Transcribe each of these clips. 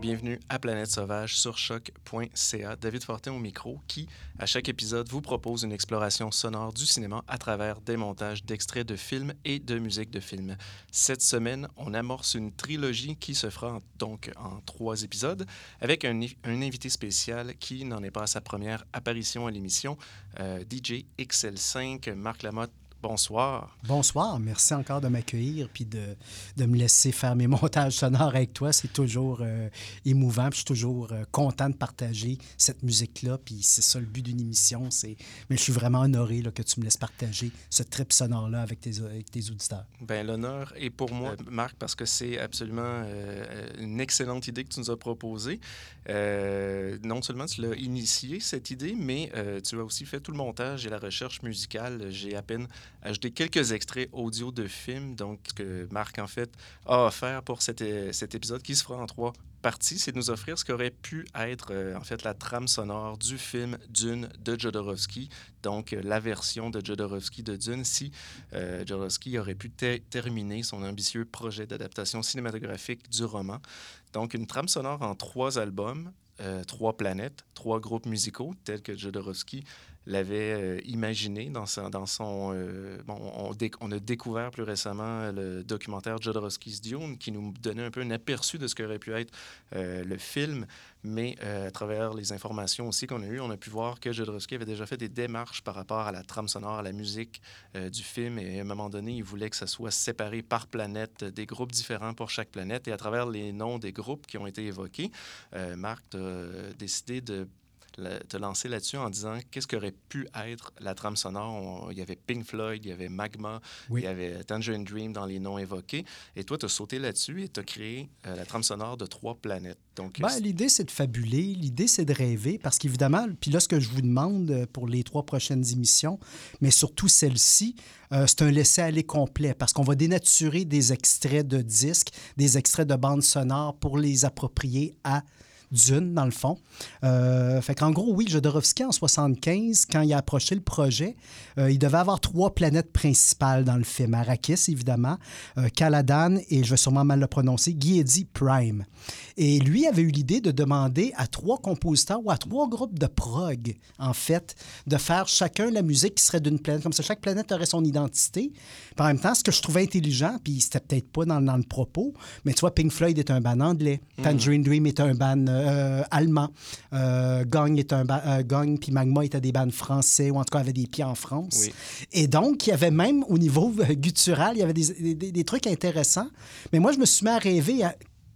Bienvenue à Planète Sauvage sur choc.ca. David Fortin au micro qui, à chaque épisode, vous propose une exploration sonore du cinéma à travers des montages d'extraits de films et de musique de films. Cette semaine, on amorce une trilogie qui se fera donc en trois épisodes avec un, un invité spécial qui n'en est pas à sa première apparition à l'émission, euh, DJ XL5, Marc Lamotte Bonsoir. Bonsoir. Merci encore de m'accueillir puis de, de, me laisser faire mes montages sonores avec toi. C'est toujours euh, émouvant. je suis toujours euh, content de partager cette musique-là. Puis c'est ça le but d'une émission. C'est... Mais je suis vraiment honoré là, que tu me laisses partager ce trip sonore-là avec tes, avec tes auditeurs. Bien, l'honneur est pour moi, Marc, parce que c'est absolument euh, une excellente idée que tu nous as proposée. non seulement tu l'as initié, cette idée, mais tu as aussi fait tout le montage et la recherche musicale. J'ai à peine ajouter quelques extraits audio de films, donc ce que Marc, en fait, a offert pour cet, cet épisode qui se fera en trois parties, c'est de nous offrir ce qu'aurait pu être, euh, en fait, la trame sonore du film Dune de Jodorowsky, donc euh, la version de Jodorowsky de Dune, si euh, Jodorowsky aurait pu terminer son ambitieux projet d'adaptation cinématographique du roman. Donc, une trame sonore en trois albums, trois planètes, trois groupes musicaux, tels que Jodorowsky l'avait euh, imaginé dans, dans son... Euh, bon, on, a découvert plus récemment le documentaire Jodorowsky's Dune qui nous donnait un peu un aperçu de ce qu'aurait pu être euh, le film, mais à travers les informations aussi qu'on a eues, on a pu voir que Jodorowsky avait déjà fait des démarches par rapport à la trame sonore, à la musique du film, et à un moment donné, il voulait que ça soit séparé par planète, des groupes différents pour chaque planète, et à travers les noms des groupes qui ont été évoqués, Marc a décidé de te lancer là-dessus en disant qu'est-ce qu'aurait pu être la trame sonore? il y avait Pink Floyd, il y avait Magma, il y avait Tangerine Dream dans les noms évoqués. Et toi, tu as sauté là-dessus et tu as créé euh, la trame sonore de trois planètes. Donc, ben, l'idée, c'est de fabuler. L'idée, c'est de rêver. Parce qu'évidemment, puis là, ce que je vous demande euh, pour les trois prochaines émissions, mais surtout celle-ci, euh, c'est un laisser-aller complet parce qu'on va dénaturer des extraits de disques, des extraits de bandes sonores pour les approprier à Dune, dans le fond. Euh, fait qu'en gros, oui, Jodorowsky, en 75, quand il a approché le projet, euh, il devait avoir trois planètes principales dans le film. Arrakis, évidemment, euh, Caladan et, je vais sûrement mal le prononcer, Giedi Prime. Et lui avait eu l'idée de demander à trois compositeurs ou à trois groupes de prog, en fait, de faire chacun la musique qui serait d'une planète. Comme ça, chaque planète aurait son identité. En même temps, ce que je trouvais intelligent, puis c'était peut-être pas dans, le propos, mais tu vois, Pink Floyd est un band anglais, mm. Tangerine Dream est un band euh, allemand, euh, Gong est un euh, Gong puis Magma étaient des bands français, ou en tout cas avait des pieds en France. Et donc, il y avait même au niveau guttural, il y avait des, des, trucs intéressants. Mais moi, je me suis mis à rêver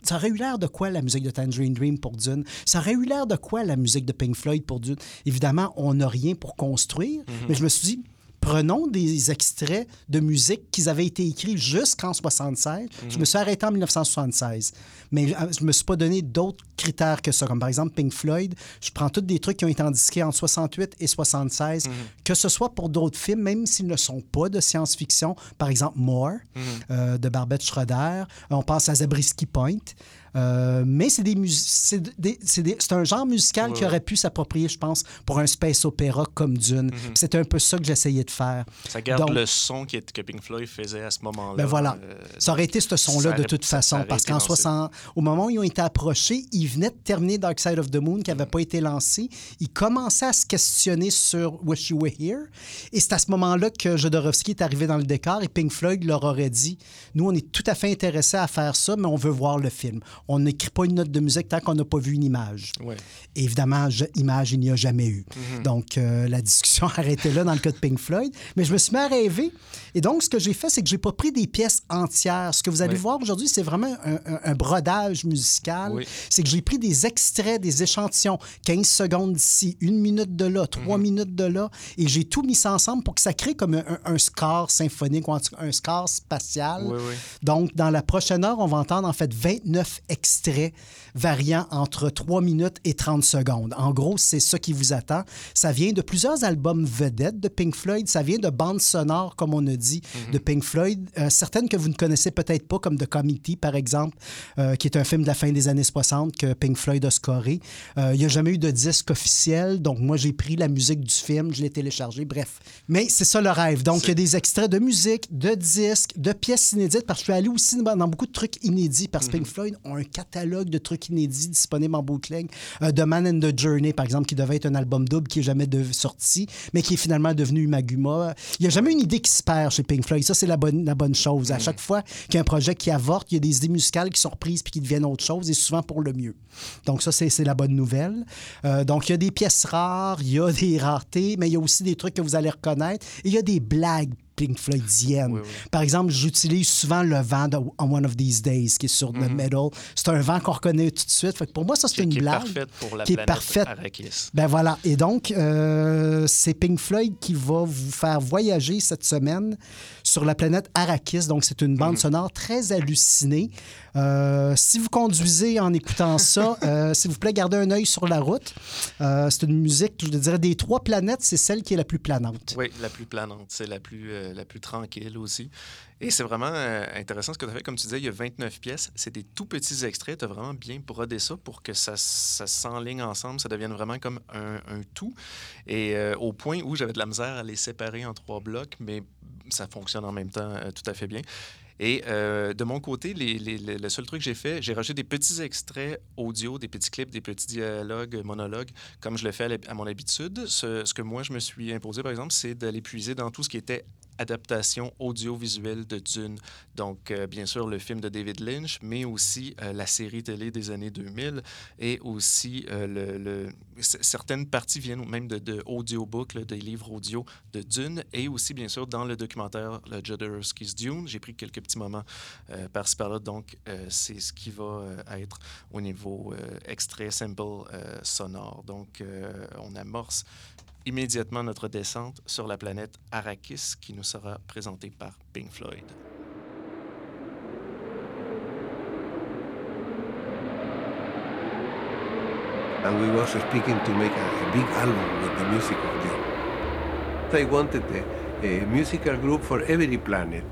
ça aurait eu l'air de quoi la musique de Tangerine Dream pour Dune? Ça aurait eu l'air de quoi la musique de Pink Floyd pour Dune? Évidemment, on n'a rien pour construire, mm-hmm. mais je me suis dit, prenons des extraits de musique qui avaient été écrits jusqu'en 76. Je me suis arrêté en 1976. Mais euh, je me suis pas donné d'autres critères que ça. Comme par exemple Pink Floyd, je prends tous des trucs qui ont été indiqués en 68 et 76, mhm. que ce soit pour d'autres films, même s'ils ne sont pas de science-fiction. Par exemple, More mhm. euh, de Barbette Schroeder. On pense à Zabriskie Point. Euh, mais c'est des, un genre musical qui aurait pu s'approprier, je pense, pour un space opéra comme Dune. Mhm. C'est un peu ça que j'essayais de faire. Ça garde le son que Pink Floyd faisait à ce moment-là. Ben voilà. Euh, ça aurait été ce son-là de toute façon, parce qu'en 60, au moment où ils ont été approchés, ils venaient de terminer Dark Side of the Moon, qui n'avait mhm. pas été lancé. Ils commençaient à se questionner sur Wish You Were Here. Et c'est à ce moment-là que Jodorowsky est arrivé dans le décor et Pink Floyd leur aurait dit Nous, on est tout à fait intéressés à faire ça, mais on veut voir le film on n'écrit pas une note de musique tant qu'on n'a pas vu une image. évidemment, image, il n'y a jamais eu. Mhm. Donc, euh, la discussion arrêtait là dans le cas de Pink Floyd. Mais je me suis mis à rêver. Et donc, ce que j'ai fait, c'est que j'ai pas pris des pièces entières. Ce que vous allez voir aujourd'hui, c'est vraiment un, brodage musical. C'est que j'ai pris des extraits, des échantillons, 15 secondes d'ici, une minute de là, trois mhm. minutes de là, et j'ai tout mis ça ensemble pour que ça crée comme un, score symphonique ou un score spatial. Donc, dans la prochaine heure, on va entendre en fait 29 extraits variant entre 3 minutes et 30 secondes. En gros, c'est ça qui vous attend. Ça vient de plusieurs albums vedettes de Pink Floyd. Ça vient de bandes sonores, comme on a dit, de mhm. Pink Floyd. Euh, certaines que vous ne connaissez peut-être pas, comme The Committee, par exemple, euh, qui est un film de la fin des années 60 que Pink Floyd a scoré. Euh, il n'y a jamais eu de disque officiel, donc moi, j'ai pris la musique du film, je l'ai téléchargé, bref. Mais c'est ça le rêve. Donc, il y a des extraits de musique, de disques, de pièces inédites, parce que je suis allé aussi dans beaucoup de trucs inédits, parce que mhm. Pink Floyd ont un catalogue de trucs inédits disponibles en bootleg. Euh, The Man and the Journey, par exemple, qui devait être un album double qui n'est jamais sorti, mais qui est finalement devenu Maguma. Il n'y a jamais une idée qui se perd chez Pink Floyd. Ça, c'est la bonne, la bonne chose. À mm. chaque fois qu'il y a un projet qui avorte, il y a des idées musicales qui sont reprises puis qui deviennent autre chose, et souvent pour le mieux. Donc, ça, c'est la bonne nouvelle. Euh, donc, il y a des pièces rares, il y a des raretés, mais il y a aussi des trucs que vous allez reconnaître. Et il y a des blagues Pink Floydienne. Par exemple, j'utilise souvent le vent de One of These Days qui est sur le mhm. metal. C'est un vent qu'on reconnaît tout de suite. Fait pour moi, ça, c'est une blague. Qui est parfaite pour la qui est parfaite. Arrakis. Ben voilà. Et donc, euh, c'est Pink Floyd qui va vous faire voyager cette semaine sur la planète Arrakis. Donc, c'est une bande mhm. sonore très hallucinée. Euh, si vous conduisez en écoutant ça, euh, s'il vous plaît, gardez un œil sur la route. Euh, c'est une musique, je dirais, des trois planètes, c'est celle qui est la plus planante. Oui, la plus planante. C'est la plus, la plus tranquille aussi. Et c'est vraiment intéressant ce que tu as fait. Comme tu disais, il y a 29 pièces. C'est des tout petits extraits. Tu as vraiment bien brodé ça pour que ça, ça s'enligne ensemble, ça devienne vraiment comme un, un tout. Et au point où j'avais de la misère à les séparer en trois blocs, mais ça fonctionne en même temps tout à fait bien. Et euh, de mon côté, le seul truc que j'ai fait, j'ai rajouté des petits extraits audio, des petits clips, des petits dialogues, monologues, comme je le fais à, mon habitude. Ce, ce, que moi, je me suis imposé, par exemple, c'est d'aller puiser dans tout ce qui était adaptation audiovisuelle de Dune. Donc, euh, bien sûr, le film de David Lynch, mais aussi euh, la série télé des années 2000 et aussi euh, certaines parties viennent même de, audiobooks, des livres audio de Dune et aussi, bien sûr, dans le documentaire le Jodorowsky's Dune. J'ai pris quelques petits moments par-ci par-là. Donc, c'est ce qui va être au niveau extrait, simple, sonore. Donc, on amorce immédiatement notre descente sur la planète Arrakis qui nous sera présentée par Pink Floyd. And we were speaking to make a, big album with the music of them. They wanted a musical group for every planet.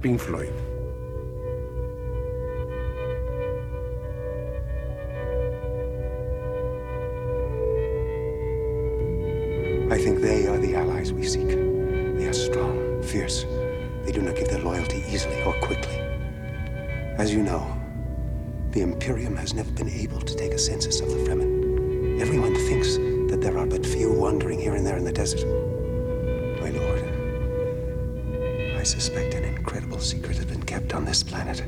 Pink Floyd. Think they are the allies we seek. They are strong, fierce. They do not give their loyalty easily or quickly. As you know, the Imperium has never been able to take a census of the Fremen. Everyone thinks that there are but few wandering here and there in the desert. My lord, I suspect an incredible secret has been kept on this planet.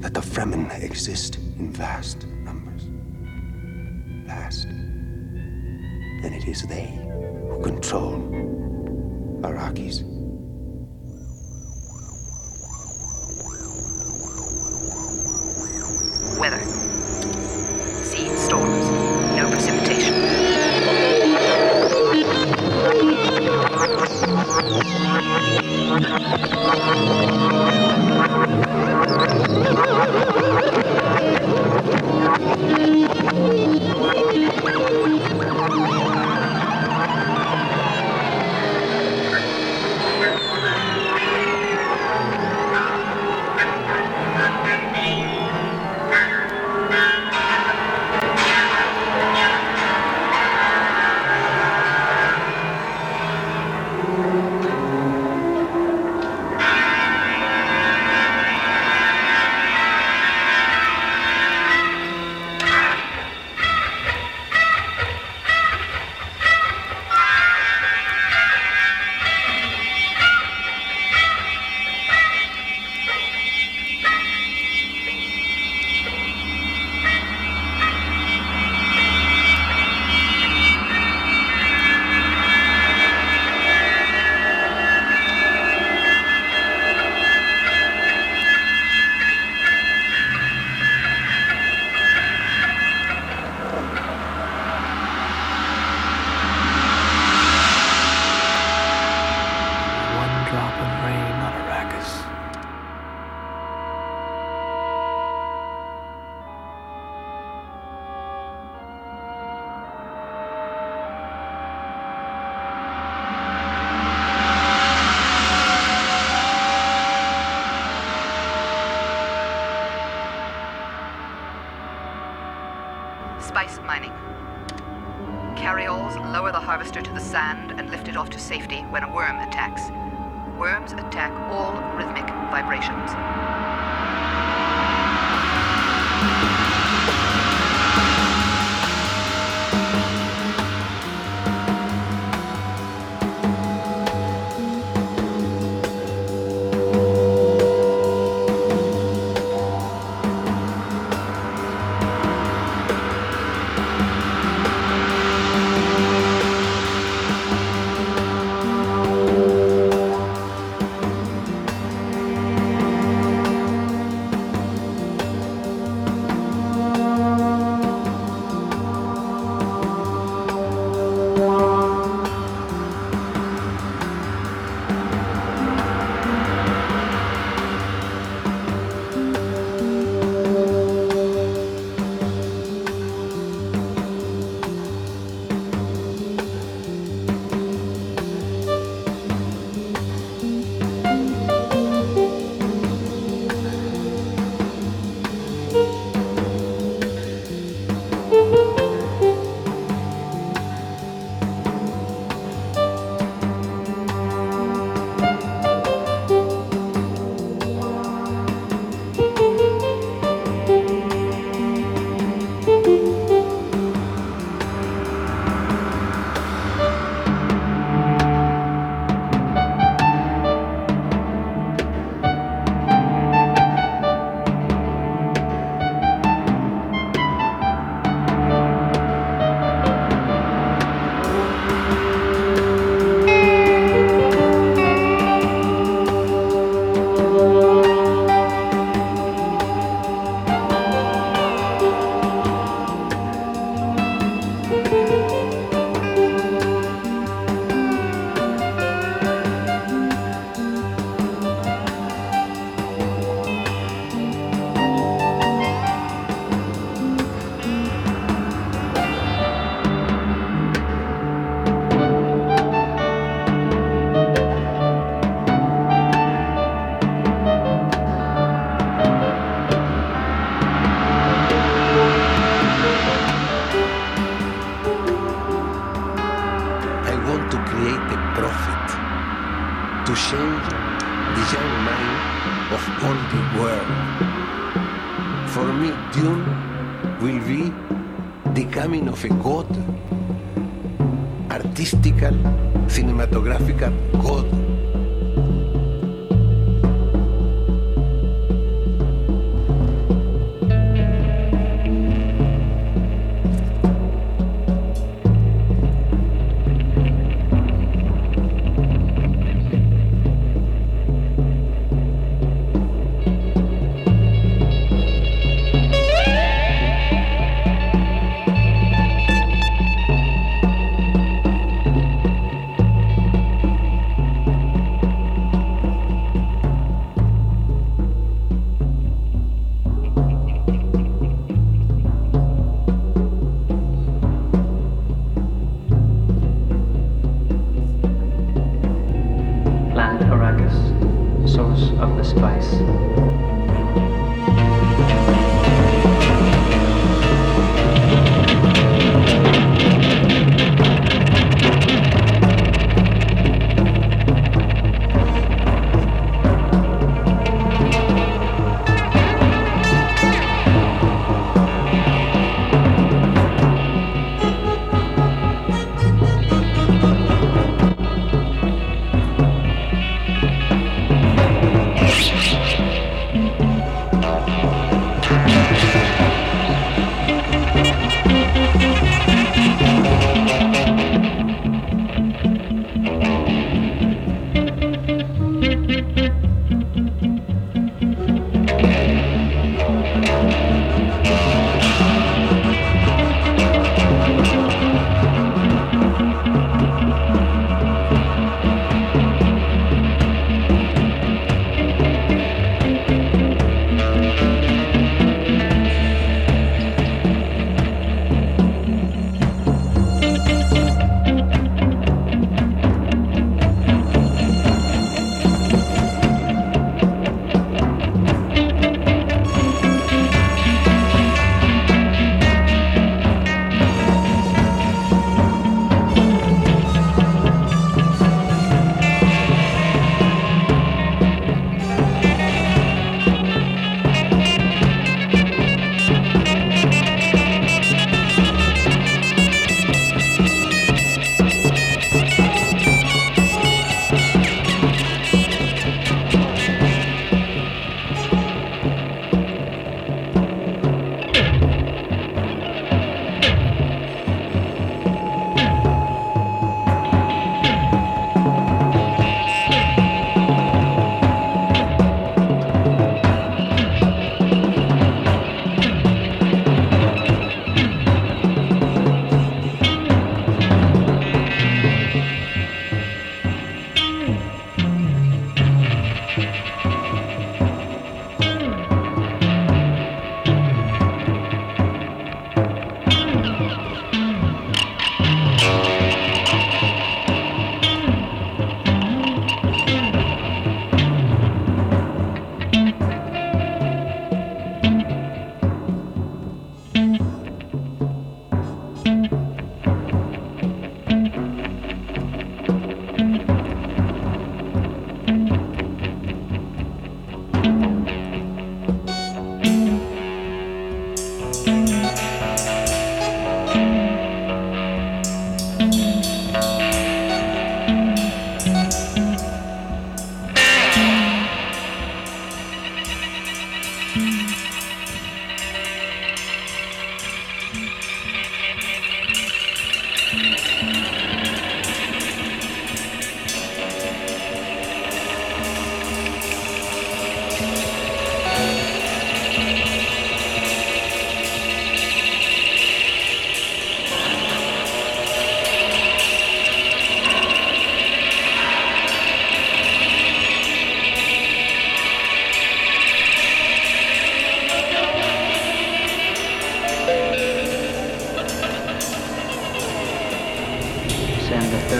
That the Fremen exist in vast numbers. Vast. And it is they control Iraqis. and lifted off to safety when a worm attacks. Worms attack all rhythmic vibrations.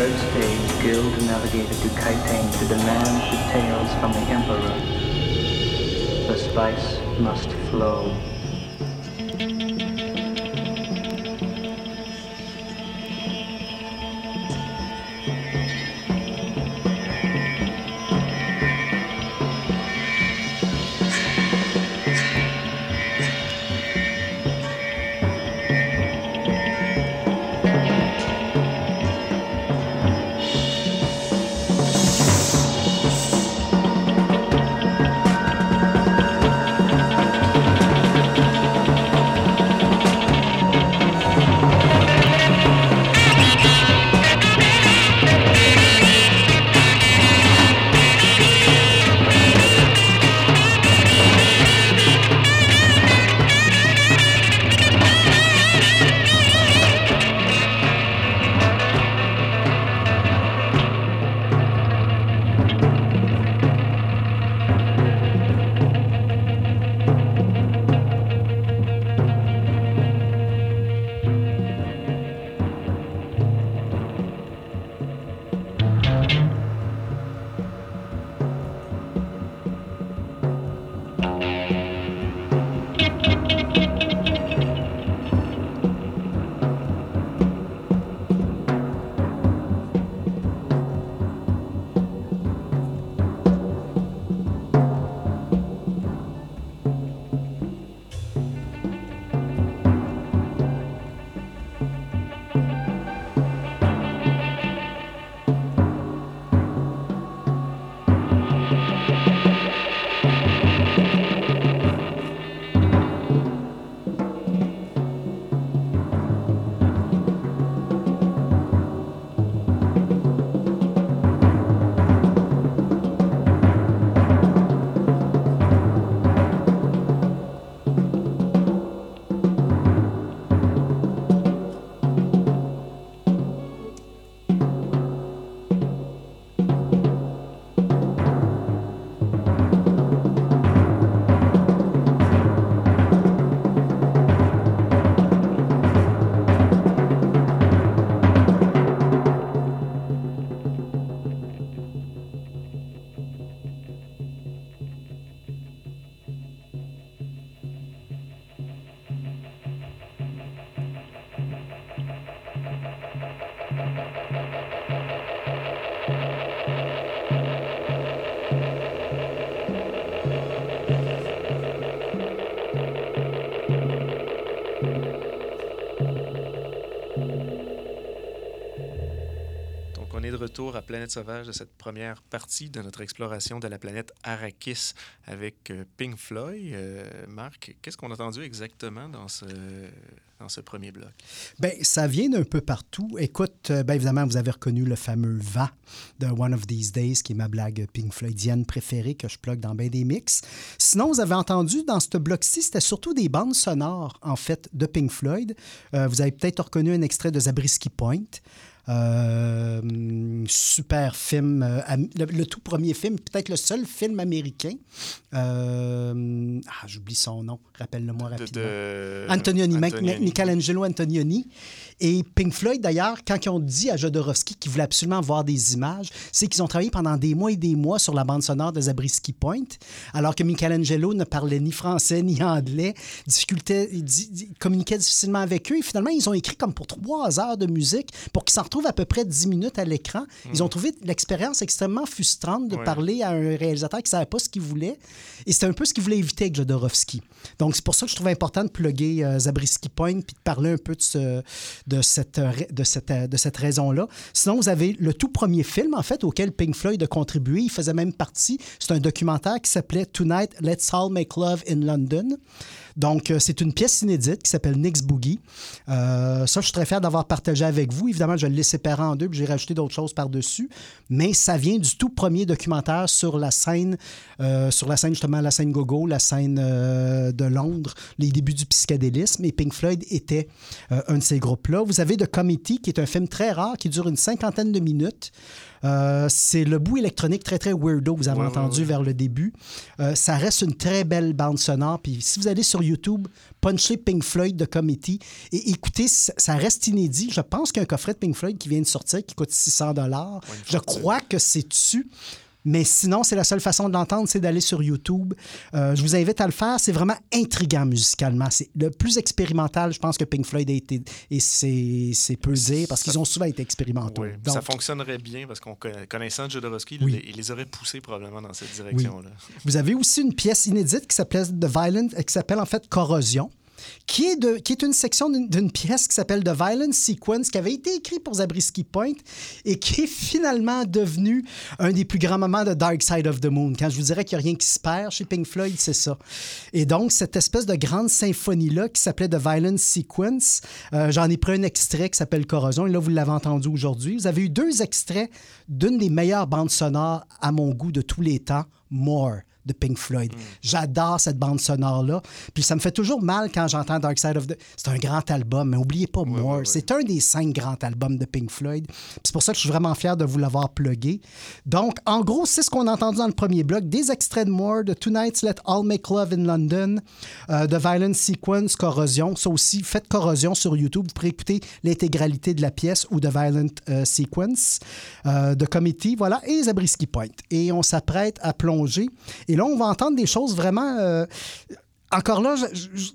third stage, Guild navigated to Kaiteng to demand details from the Emperor. The spice must flow. À Planète Sauvage de cette première partie de notre exploration de la planète Arrakis avec euh, Pink Floyd. Euh, Marc, qu'est-ce qu'on a entendu exactement dans ce, dans ce premier bloc? Bien, ça vient d'un peu partout. Écoute, euh, bien évidemment, vous avez reconnu le fameux vent de One of These Days, qui est ma blague Pink Floydienne préférée que je plug dans bien des mix. Sinon, vous avez entendu dans ce bloc-ci, c'était surtout des bandes sonores, en fait, de Pink Floyd. vous avez peut-être reconnu un extrait de Zabriskie Point. Euh, super film, euh, le, tout premier film, peut-être le seul film américain. Euh, ah, j'oublie son nom, rappelle-le-moi rapidement. Antonioni, Michelangelo Antonioni. Et Pink Floyd, d'ailleurs, quand ils ont dit à Jodorowsky qu'ils voulaient absolument voir des images, c'est qu'ils ont travaillé pendant des mois et des mois sur la bande sonore de Zabriskie Point, alors que Michelangelo ne parlait ni français ni anglais, difficulté, communiquait difficilement avec eux. Et finalement, ils ont écrit comme pour trois heures de musique pour qu'ils s'en retrouvent à peu près dix minutes à l'écran. Ils ont hmm. trouvé l'expérience extrêmement frustrante de parler à un réalisateur qui ne savait pas ce qu'il voulait. Et c'était un peu ce qu'il voulait éviter avec Jodorowsky. Donc, c'est pour ça que je trouvais important de plugger euh, Zabriskie Point puis de parler un peu de ce, de cette, de cette, de cette raison-là. Sinon, vous avez le tout premier film, en fait, auquel Pink Floyd a contribué. Il faisait même partie. C'est un documentaire qui s'appelait Tonight, Let's All Make Love in London. Donc, euh, c'est une pièce inédite qui s'appelle Nick's Boogie. Euh, ça, je suis très fier d'avoir partagé avec vous. Évidemment, je l'ai séparé en deux, puis j'ai rajouté d'autres choses par-dessus. Mais ça vient du tout premier documentaire sur la scène, euh, sur la scène justement, la scène gogo, la scène de Londres, les débuts du psychédélisme. Et Pink Floyd était un de ces groupes-là. Vous avez The Committee, qui est un film très rare, qui dure une cinquantaine de minutes. Euh, c'est le bout électronique très, très weirdo, vous avez entendu vers le début. Euh, ça reste une très belle bande sonore. Puis si vous allez sur YouTube, punchez Pink Floyd de Committee et écoutez, ça reste inédit. Je pense qu'il y a un coffret de Pink Floyd qui vient de sortir qui coûte 600 dollars. Je crois que c'est dessus. Mais sinon, c'est la seule façon de l'entendre, c'est d'aller sur YouTube. Euh, je vous invite à le faire. C'est vraiment intriguant musicalement. C'est le plus expérimental, je pense, que Pink Floyd a été. Et c'est pesé parce qu'ils ont souvent été expérimentaux. ça fonctionnerait bien parce qu'on connaissant Jodorowsky, il, les aurait poussés probablement dans cette direction-là. Vous avez aussi une pièce inédite qui s'appelle The Violent, qui s'appelle en fait Corrosion qui est, une section d'une pièce qui s'appelle The Violent Sequence, qui avait été écrite pour Zabriskie Point et qui est finalement devenu un des plus grands moments de Dark Side of the Moon. Quand je vous dirais qu'il n'y a rien qui se perd chez Pink Floyd, c'est ça. Et donc, cette espèce de grande symphonie-là qui s'appelait The Violent Sequence, euh, j'en ai pris un extrait qui s'appelle Corrosion, et là, vous l'avez entendu aujourd'hui. Vous avez eu deux extraits d'une des meilleures bandes sonores, à mon goût, de tous les temps, More de Pink Floyd. Mm. J'adore cette bande sonore-là. Puis ça me fait toujours mal quand j'entends Dark Side of the... C'est un grand album, mais oubliez pas More. C'est un des cinq grands albums de Pink Floyd. C'est pour ça que je suis vraiment fier de vous l'avoir plugué. Donc, en gros, c'est ce qu'on a entendu dans le premier bloc. Des extraits de More, de Tonight's Let All Make Love in London, euh, de Violent Sequence, Corrosion. Ça aussi, faites Corrosion sur YouTube. Vous pourrez écouter l'intégralité de la pièce ou de Violent euh, Sequence, euh, de Committee, voilà, et Zabriskie Point. Et on s'apprête à plonger. Et là, on va entendre des choses vraiment. Euh, encore là,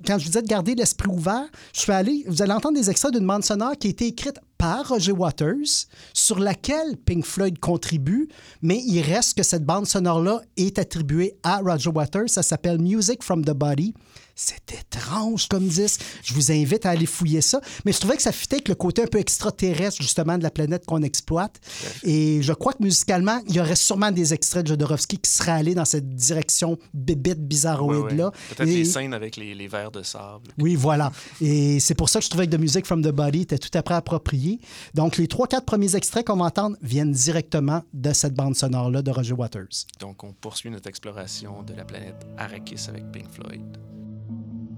quand je vous disais de garder l'esprit ouvert, je suis allé, vous allez entendre des extraits d'une bande sonore qui a été écrite par Roger Waters, sur laquelle Pink Floyd contribue, mais il reste que cette bande sonore-là est attribuée à Roger Waters. Ça s'appelle Music from the Body. C'est étrange comme disque. Je vous invite à aller fouiller ça. Mais je trouvais que ça fitait avec le côté un peu extraterrestre, justement, de la planète qu'on exploite. Et je crois que musicalement, il y aurait sûrement des extraits de Jodorowsky qui seraient allés dans cette direction bébête bizarroïde-là. Peut-être les scènes avec les, les verres de sable. Oui, voilà. Et c'est pour ça que je trouvais que The Music from the Body était tout à fait approprié. Donc, les trois, quatre premiers extraits qu'on va entendre viennent directement de cette bande sonore-là de Roger Waters. Donc, on poursuit notre exploration de la planète Arrakis avec Pink Floyd.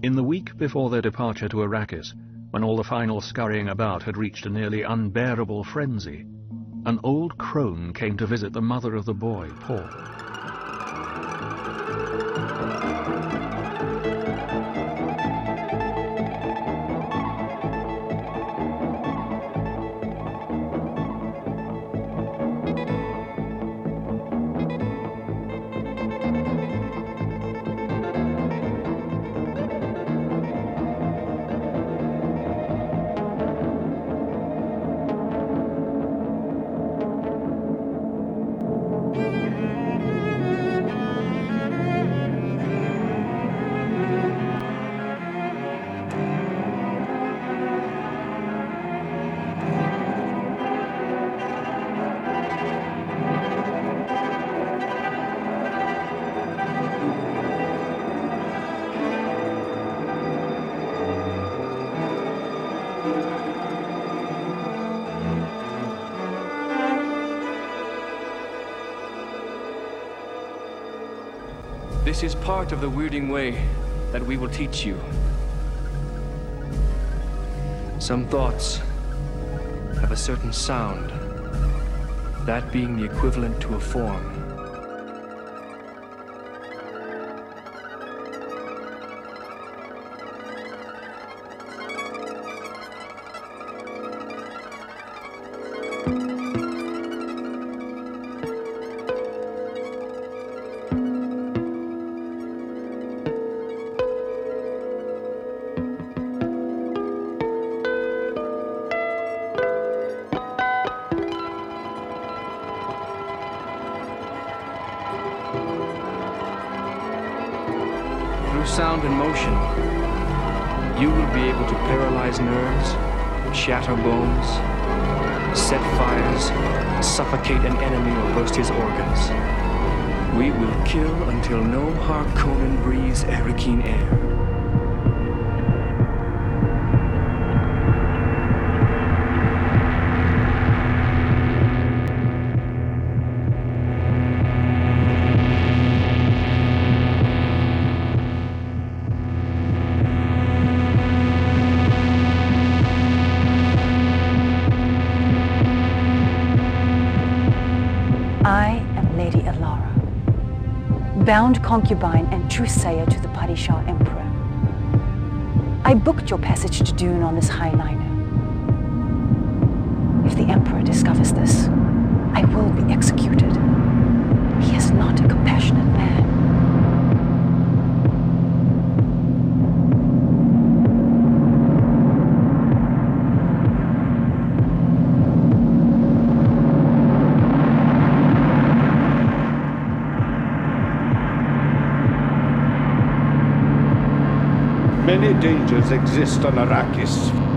In the week before their departure to Arrakis, when all the final scurrying about had reached a nearly unbearable frenzy, an old crone came to visit the mother of the boy, Paul. This is part of the weirding way that we will teach you. Some thoughts have a certain sound, that being the equivalent to a form. Bound concubine and truthsayer to the Padishah Emperor. I booked your passage to Dune on this highliner. If the Emperor discovers this, I will be executed. He is not a compassionate man. Many dangers exist on Arrakis.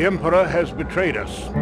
The Emperor has betrayed us.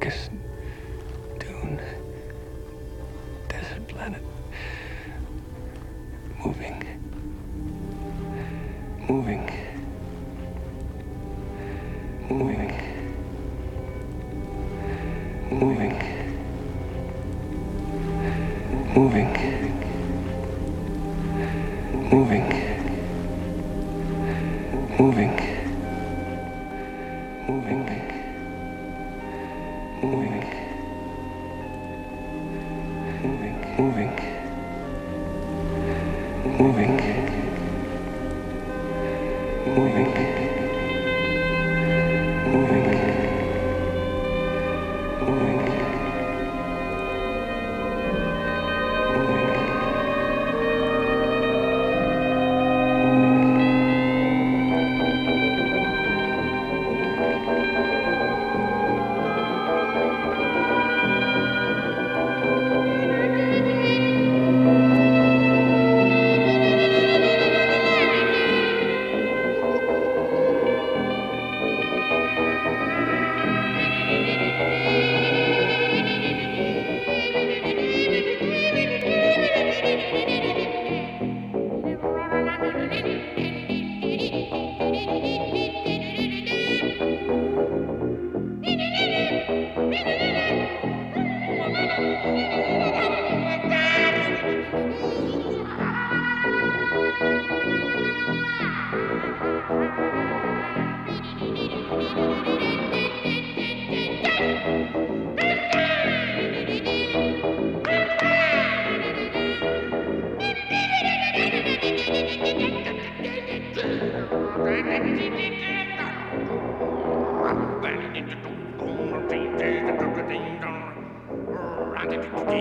Arrakis, Dune, desert planet. Moving. Moving. Moving. Moving. Moving. Moving.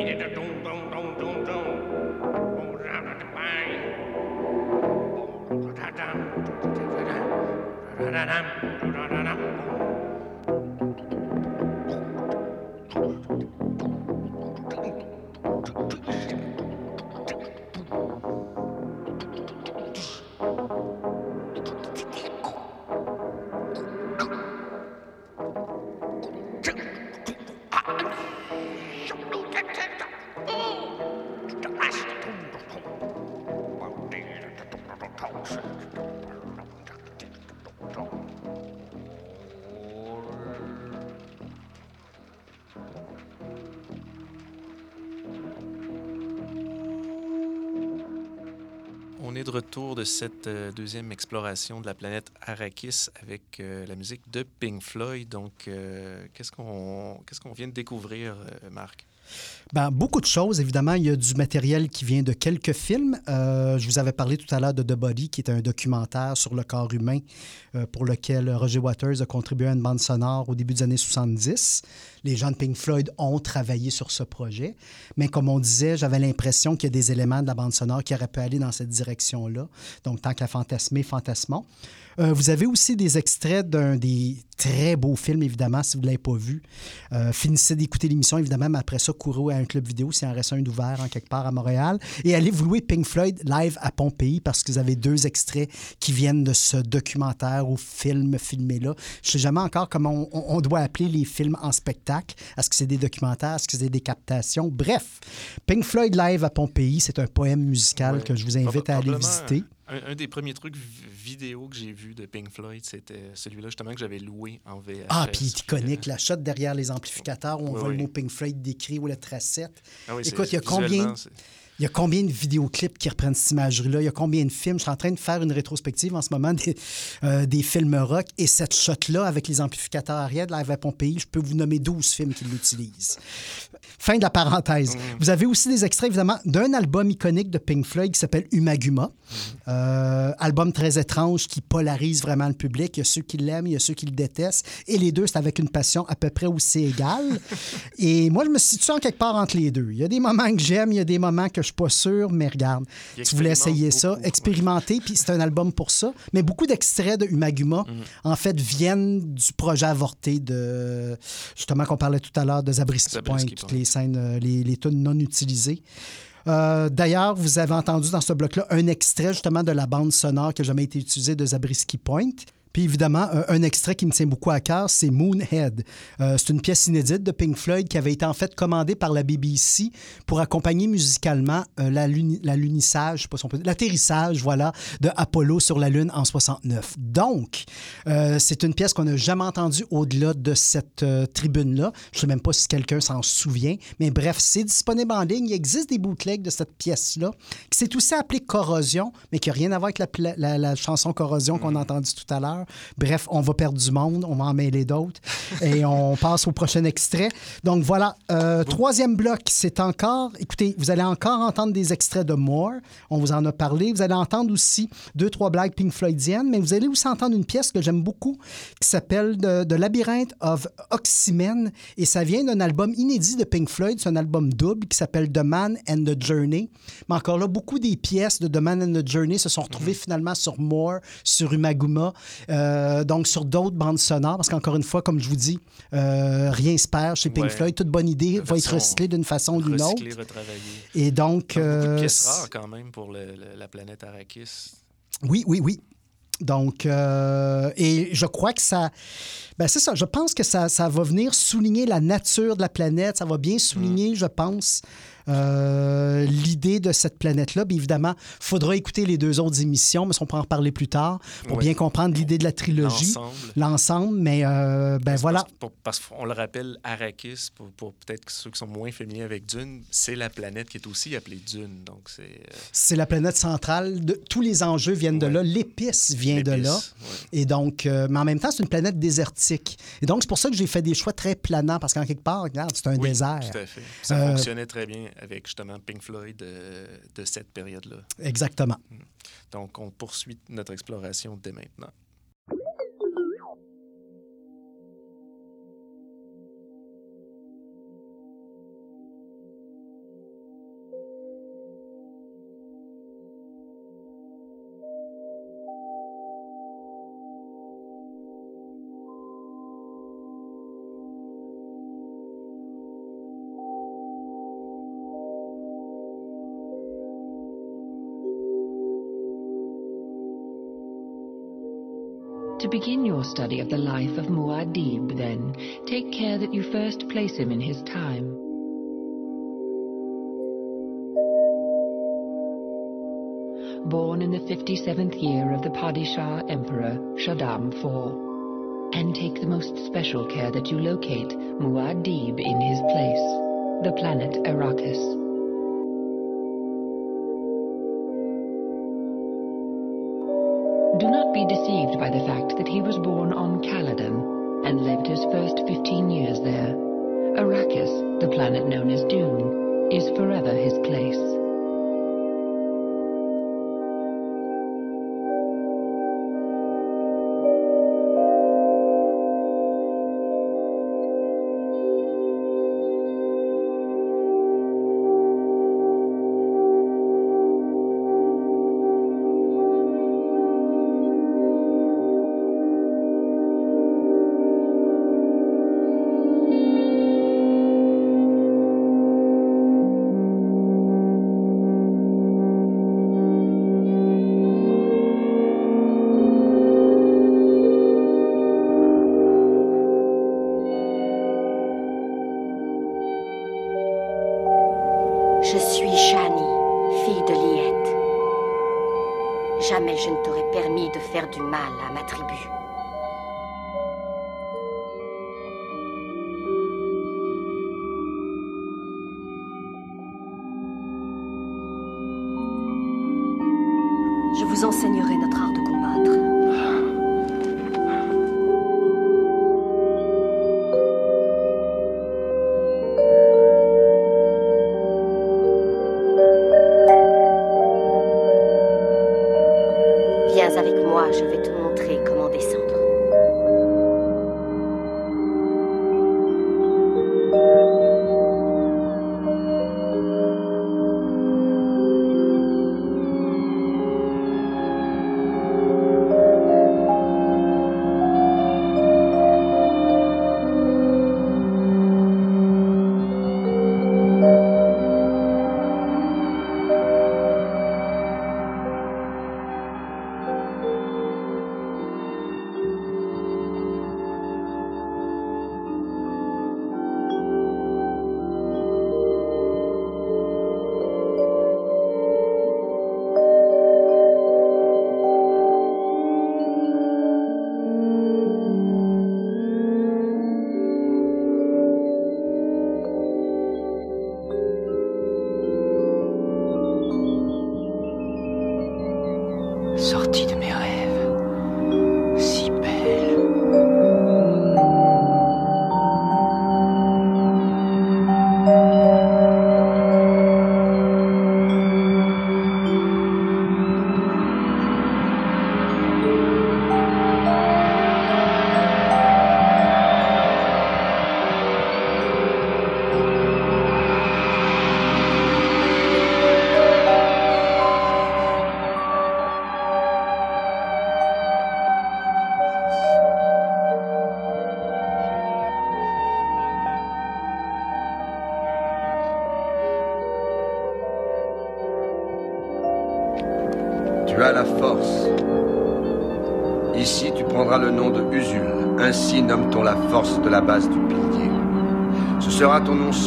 你这中 cette euh, deuxième exploration de la planète Arrakis avec euh, la musique de Pink Floyd. Donc, euh, qu'est-ce qu'on vient de découvrir, Marc? Ben, beaucoup de choses, évidemment. Il y a du matériel qui vient de quelques films. Euh, je vous avais parlé tout à l'heure de The Body, qui est un documentaire sur le corps humain euh, pour lequel Roger Waters a contribué à une bande sonore au début des années 70. Les gens de Pink Floyd ont travaillé sur ce projet. Mais comme on disait, j'avais l'impression qu'il y a des éléments de la bande sonore qui auraient pu aller dans cette direction-là. Donc, tant qu'à fantasmer, fantasmons. Euh, vous avez aussi des extraits d'un des très beaux films, évidemment, si vous ne l'avez pas vu. Euh, finissez d'écouter l'émission, évidemment, mais après ça, courez à un club vidéo s'il en reste un d'ouvert en quelque part à Montréal. Et allez vous louer Pink Floyd live à Pompéi parce que vous avez deux extraits qui viennent de ce documentaire ou film filmé là. Je ne sais jamais encore comment on, on doit appeler les films en spectacle. Est-ce que c'est des documentaires? Est-ce que c'est des captations? Bref, Pink Floyd live à Pompéi, c'est un poème musical Ouais. que je vous invite à aller visiter. Un, un des premiers trucs vi- vidéo que j'ai vu de Pink Floyd, c'était celui-là justement que j'avais loué en VHS. Ah, puis il est Puis, iconique, la shot derrière les amplificateurs où on Oui, voit le mot Pink Floyd décrit ou le tracette. ah oui, c'est- Écoute, il y a combien, Il y a combien de vidéoclips qui reprennent cette imagerie-là? Il y a combien de films? Je suis en train de faire une rétrospective en ce moment des, euh, des films rock. Et cette shot-là, avec les amplificateurs arrière de la à Pompéi, je peux vous nommer 12 films qui l'utilisent. Fin de la parenthèse. Mm. Vous avez aussi des extraits, évidemment, d'un album iconique de Pink Floyd qui s'appelle Umaguma. Mm. Euh, album très étrange qui polarise vraiment le public. Il y a ceux qui l'aiment, il y a ceux qui le détestent. Et les deux, c'est avec une passion à peu près aussi égale. et moi, je me situe en quelque part entre les deux. Il y a des moments que j'aime, il y a des moments que je suis pas sûr, mais regarde, tu voulais essayer ça, expérimenter, puis c'est un album pour ça. Mais beaucoup d'extraits de Umaguma, Mhm. en fait, viennent du projet avorté de, justement, qu'on parlait tout à l'heure, de Zabriskie Point, toutes les scènes, euh, les, les tunes non utilisées. Euh, D'ailleurs, vous avez entendu dans ce bloc-là un extrait justement de la bande sonore qui n'a jamais été utilisée de Zabriskie Point. Puis évidemment, un extrait qui me tient beaucoup à cœur, c'est Moonhead. Euh, c'est une pièce inédite de Pink Floyd qui avait été en fait commandée par la BBC pour accompagner musicalement euh, la l'atterrissage, voilà, de Apollo sur la Lune en 69. Donc, euh, c'est une pièce qu'on n'a jamais entendue au-delà de cette tribune-là. Je ne sais même pas si quelqu'un s'en souvient, mais bref, c'est disponible en ligne. Il existe des bootlegs de cette pièce-là, qui s'est aussi appelée Corrosion, mais qui n'a rien à voir avec la, la- la chanson Corrosion qu'on a entendue tout à l'heure. Bref, on va perdre du monde, on va en mêler d'autres, et on passe au prochain extrait. Donc voilà, euh, troisième bloc, c'est encore, écoutez, vous allez encore entendre des extraits de Moore, on vous en a parlé, vous allez entendre aussi deux, trois blagues Pink Floydiennes, mais vous allez aussi entendre une pièce que j'aime beaucoup qui s'appelle The, The Labyrinth of Oxymen, et ça vient d'un album inédit de Pink Floyd, c'est un album double qui s'appelle The Man and the Journey. Mais encore là, beaucoup des pièces de The Man and the Journey se sont retrouvées finalement sur Moore, sur Umaguma, euh, donc sur d'autres bandes sonores, parce qu'encore une fois, comme je vous dis, euh, rien se perd chez Pink Ouais. Floyd, toute bonne idée De va être recyclée d'une façon ou d'une autre. Et donc, Beaucoup de euh, pièces rares quand même pour le- le- la planète Arrakis. Oui, oui, oui. Donc, euh, et je crois que ça. Ben, c'est ça. Je pense que ça, ça va venir souligner la nature de la planète. Ça va bien Mm. souligner, je pense, euh, l'idée de cette planète-là. Bien évidemment, il faudra écouter les deux autres émissions, mais on peut en reparler plus tard pour bien comprendre l'idée de la trilogie. L'ensemble. Mais, euh, ben voilà. Parce, qu'on le rappelle, Arrakis, pour, pour peut-être ceux qui sont moins familiers avec Dune, c'est la planète qui est aussi appelée Dune. Donc, c'est. euh, C'est la planète centrale. De, tous les enjeux viennent de là. L'épice vient de là. ouais. Et donc, euh, mais en même temps, c'est une planète désertique. Et donc, c'est pour ça que j'ai fait des choix très planants, parce qu'en quelque part, regarde, c'est un Oui, désert. Tout à fait. Ça fonctionnait très bien avec justement Pink Floyd de cette période-là. Exactement. Donc, on poursuit notre exploration dès maintenant. Your study of the life of Muad'Dib, then, take care that you first place him in his time. Born in the 57th year of the Padishah Emperor Shaddam IV. And take the most special care that you locate Muad'Dib in his place, the planet Arrakis. Do not be deceived by the fact that he was born on Caladan and lived his first 15 years there. Arrakis, the planet known as Dune, is forever his place.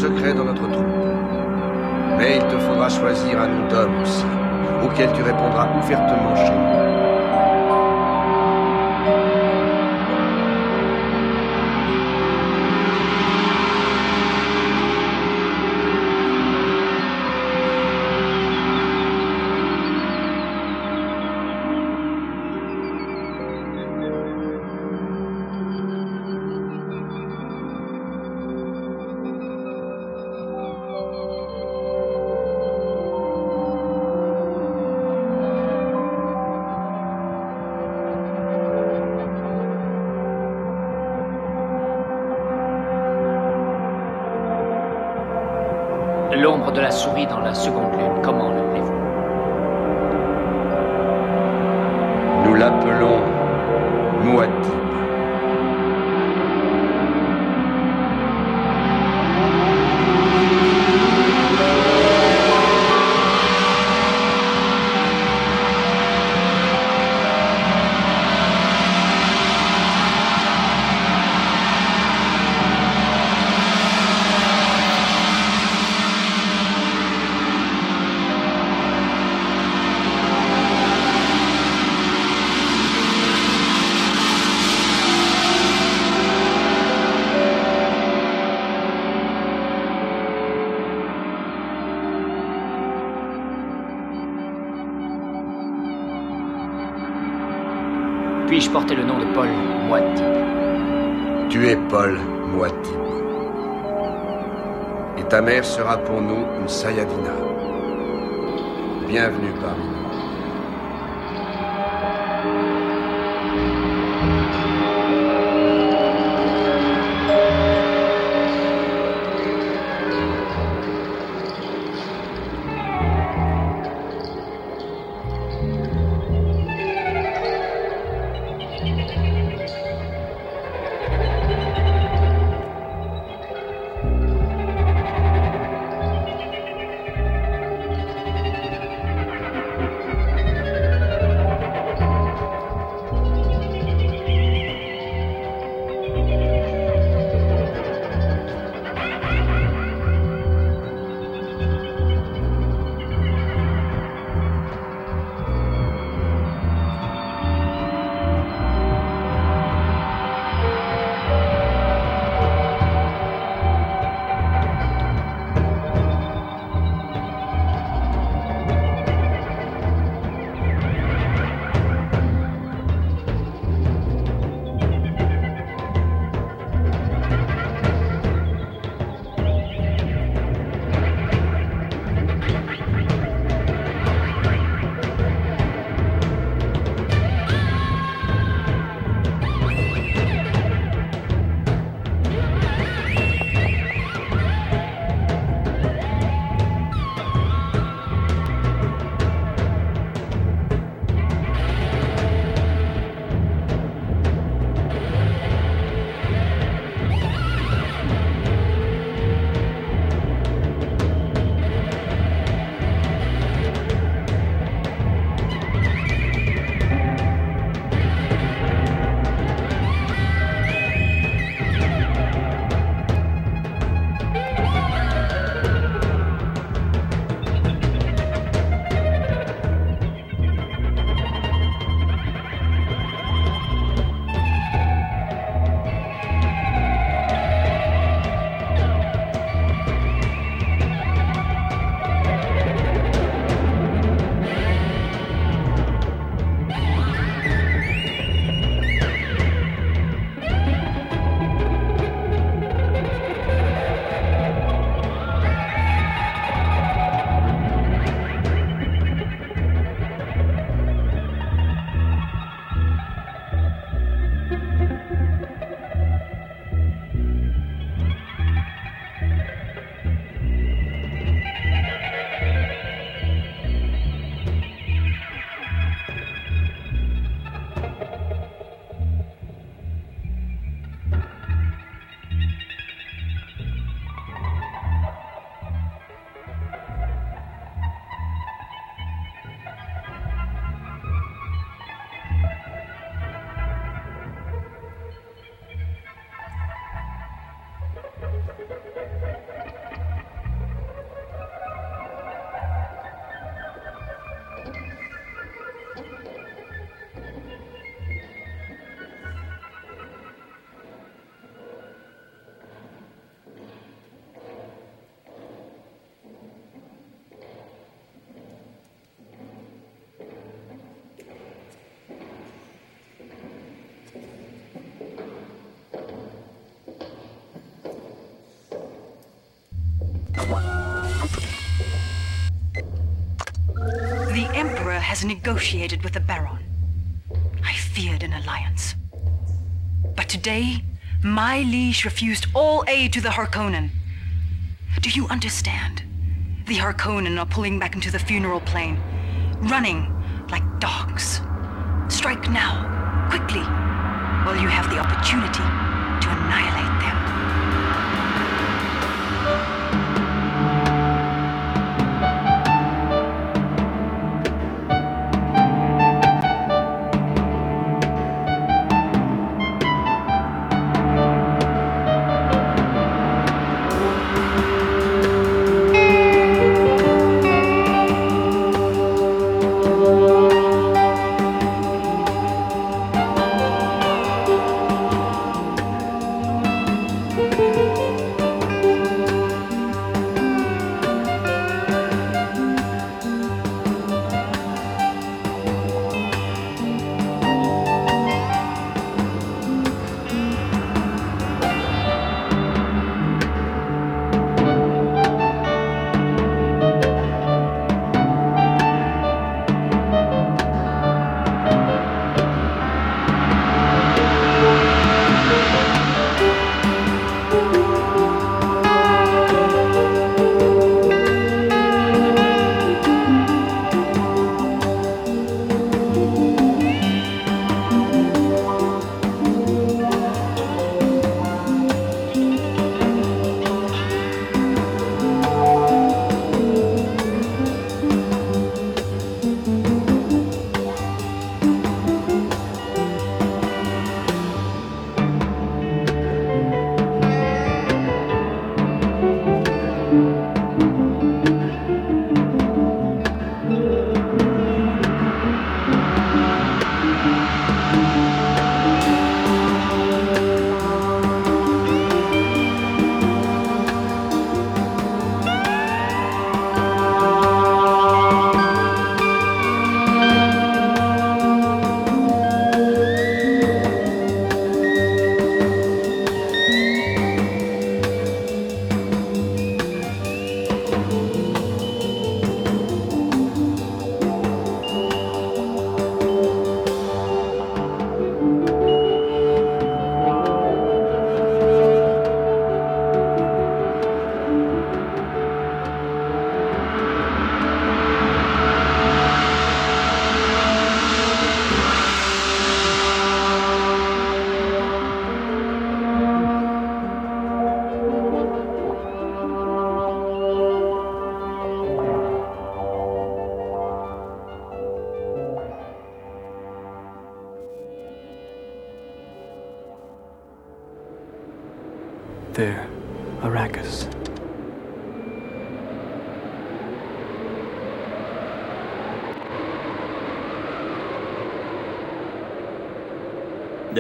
secret dans notre trou. de la souris dans la seconde lune. Comment le voulez-vous has negotiated with the Baron. I feared an alliance. But today, my liege refused all aid to the Harkonnen. Do you understand? The Harkonnen are pulling back into the funeral plain, running like dogs. Strike now, quickly, while you have the opportunity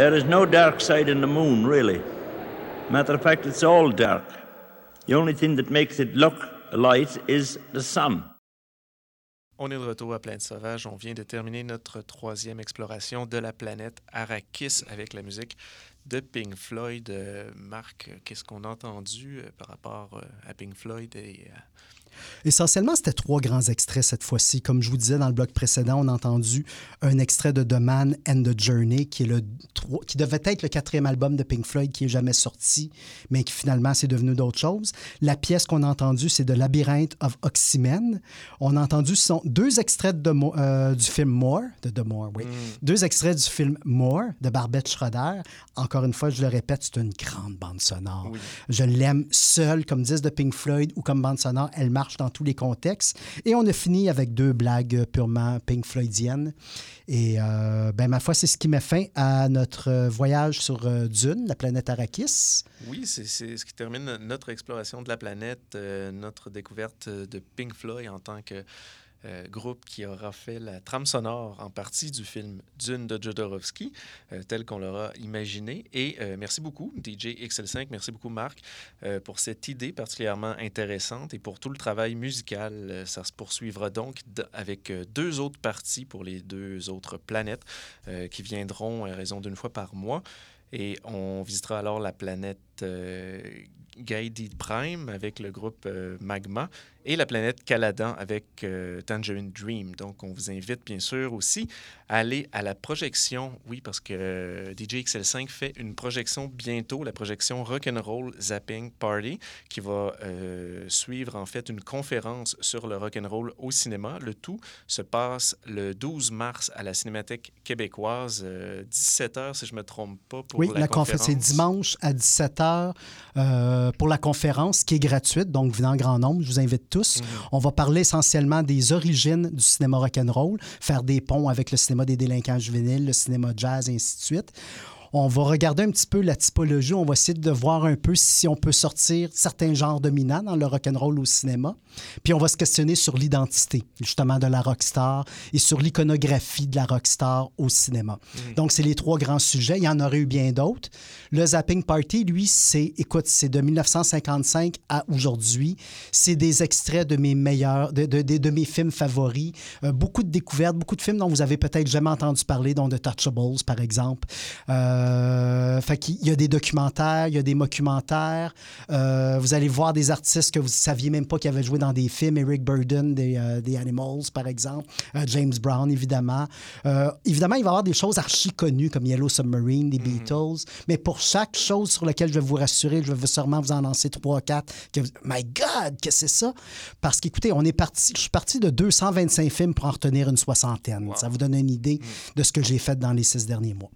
There is no dark side in the moon, really. Matter of fact, it's all dark. The only thing that makes it look light is the sun. On est de retour à Planète Sauvage. On vient de terminer notre troisième exploration de la planète Arrakis avec la musique de Pink Floyd. Euh, Marc, qu'est-ce qu'on a entendu euh, par rapport euh, à Pink Floyd et Essentiellement, c'était trois grands extraits cette fois-ci. Comme je vous disais dans le bloc précédent, on a entendu un extrait de The Man and the Journey, qui, est le, qui devait être le quatrième album de Pink Floyd qui est jamais sorti, mais qui finalement s'est devenu d'autres choses. La pièce qu'on a entendue, c'est de Labyrinth of Oxymen. On a entendu deux extraits de, euh, du film More, de The More, oui. Mm. Deux extraits du film More de Barbette Schroeder. Encore une fois, je le répète, c'est une grande bande sonore. Je l'aime seule, comme disent de Pink Floyd, ou comme bande sonore, elle marche dans tous les contextes. Et on a fini avec deux blagues purement Pink Floydiennes. Et euh, ben, ma foi, c'est ce qui met fin à notre voyage sur euh, Dune, la planète Arrakis. Oui, c'est ce qui termine notre exploration de la planète, euh, notre découverte de Pink Floyd en tant que euh, groupe qui aura fait la trame sonore en partie du film Dune de Jodorowsky, euh, tel qu'on l'aura imaginé. Et euh, merci beaucoup, DJ XL5, merci beaucoup, Marc, pour cette idée particulièrement intéressante et pour tout le travail musical. ça se poursuivra donc avec deux autres parties pour les deux autres planètes qui viendront à raison d'une fois par mois. Et on visitera alors la planète Guided Prime avec le groupe euh, Magma et la planète Caladan avec euh, Tangerine Dream. Donc, on vous invite bien sûr aussi à aller à la projection. Oui, parce que euh, DJ XL5 fait une projection bientôt, la projection Rock'n'Roll Zapping Party, qui va euh, suivre en fait une conférence sur le rock'n'roll au cinéma. Le tout se passe le 12 mars à la Cinémathèque québécoise, 17h si je ne me trompe pas. Pour oui, la, conférence. C'est dimanche à 17h pour la conférence qui est gratuite, donc venant en grand nombre. Je vous invite tous. Mm -hmm. On va parler essentiellement des origines du cinéma rock'n'roll, faire des ponts avec le cinéma des délinquants juvéniles, le cinéma jazz, et ainsi de suite. On va regarder un petit peu la typologie. On va essayer de voir un peu si on peut sortir certains genres dominants dans le rock'n'roll au cinéma. Puis on va se questionner sur l'identité, justement, de la rockstar et sur l'iconographie de la rockstar au cinéma. Mmh. Donc, c'est les trois grands sujets. Il y en aurait eu bien d'autres. Le Zapping Party, lui, c'est, écoute, c'est de 1955 à aujourd'hui. C'est des extraits de mes meilleurs, de, de, de, de mes films favoris. Euh, beaucoup de découvertes, beaucoup de films dont vous avez peut-être jamais entendu parler, dont The Touchables, par exemple. Euh, euh, fait qu'il y a des documentaires, il y a des documentaires. Euh, vous allez voir des artistes que vous ne saviez même pas qui avaient joué dans des films. Eric Burden, des, euh, des Animals, par exemple. Euh, James Brown, évidemment. Euh, évidemment, il va y avoir des choses archi connues comme Yellow Submarine, des mm -hmm. Beatles. Mais pour chaque chose sur laquelle je vais vous rassurer, je vais sûrement vous en lancer trois, quatre. Que vous... My God, que c'est ça? Parce qu'écoutez, on est parti, je suis parti de 225 films pour en retenir une soixantaine. Wow. Ça vous donne une idée mm. de ce que j'ai fait dans les six derniers mois.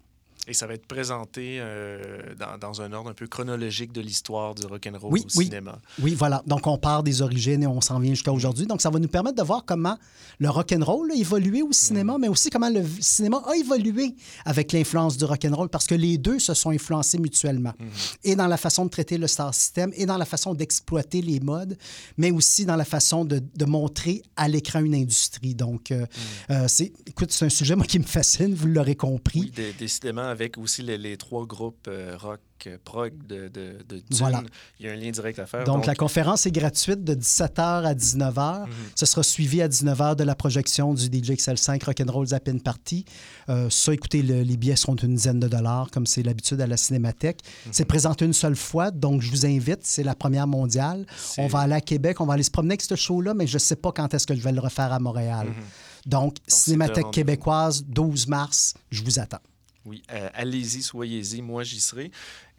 Et ça va être présenté euh, dans, dans, un ordre un peu chronologique de l'histoire du rock'n'roll oui, au oui. cinéma. Oui, voilà. Donc, on part des origines et on s'en vient jusqu'à aujourd'hui. Donc, ça va nous permettre de voir comment le rock'n'roll a évolué au cinéma, mmh. mais aussi comment le cinéma a évolué avec l'influence du rock'n'roll parce que les deux se sont influencés mutuellement. Mmh. Et dans la façon de traiter le star system et dans la façon d'exploiter les modes, mais aussi dans la façon de, de montrer à l'écran une industrie. Donc, euh, mmh. euh, c'est, écoute, c'est un sujet, moi, qui me fascine, vous l'aurez compris. Oui, décidément, avec aussi les, les trois groupes euh, rock prog de, de, de Dune. Voilà. Il y a un lien direct à faire. Donc, donc... la conférence est gratuite de 17h à 19h. Mm -hmm. Ce sera suivi à 19h de la projection du DJ XL5 Rock'n'Roll Zappin Party. Euh, ça, écoutez, le, les billets seront une dizaine de dollars, comme c'est l'habitude à la Cinémathèque. Mm -hmm. C'est présenté une seule fois, donc je vous invite. C'est la première mondiale. On va aller à Québec, on va aller se promener avec ce show-là, mais je ne sais pas quand est-ce que je vais le refaire à Montréal. Mm -hmm. Donc, donc Cinémathèque québécoise, 12 mars, je vous attends. Oui, euh, allez-y, soyez-y, moi j'y serai.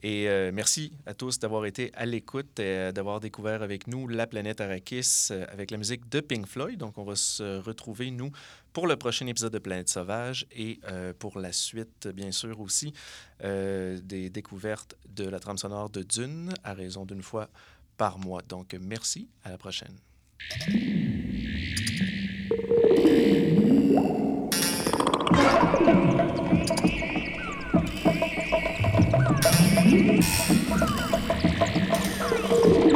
Et euh, merci à tous d'avoir été à l'écoute, et d'avoir découvert avec nous la planète Arrakis euh, avec la musique de Pink Floyd. Donc on va se retrouver, nous, pour le prochain épisode de Planète Sauvage et euh, pour la suite, bien sûr, aussi euh, des découvertes de la trame sonore de Dune à raison d'une fois par mois. Donc merci, à la prochaine. Thank you.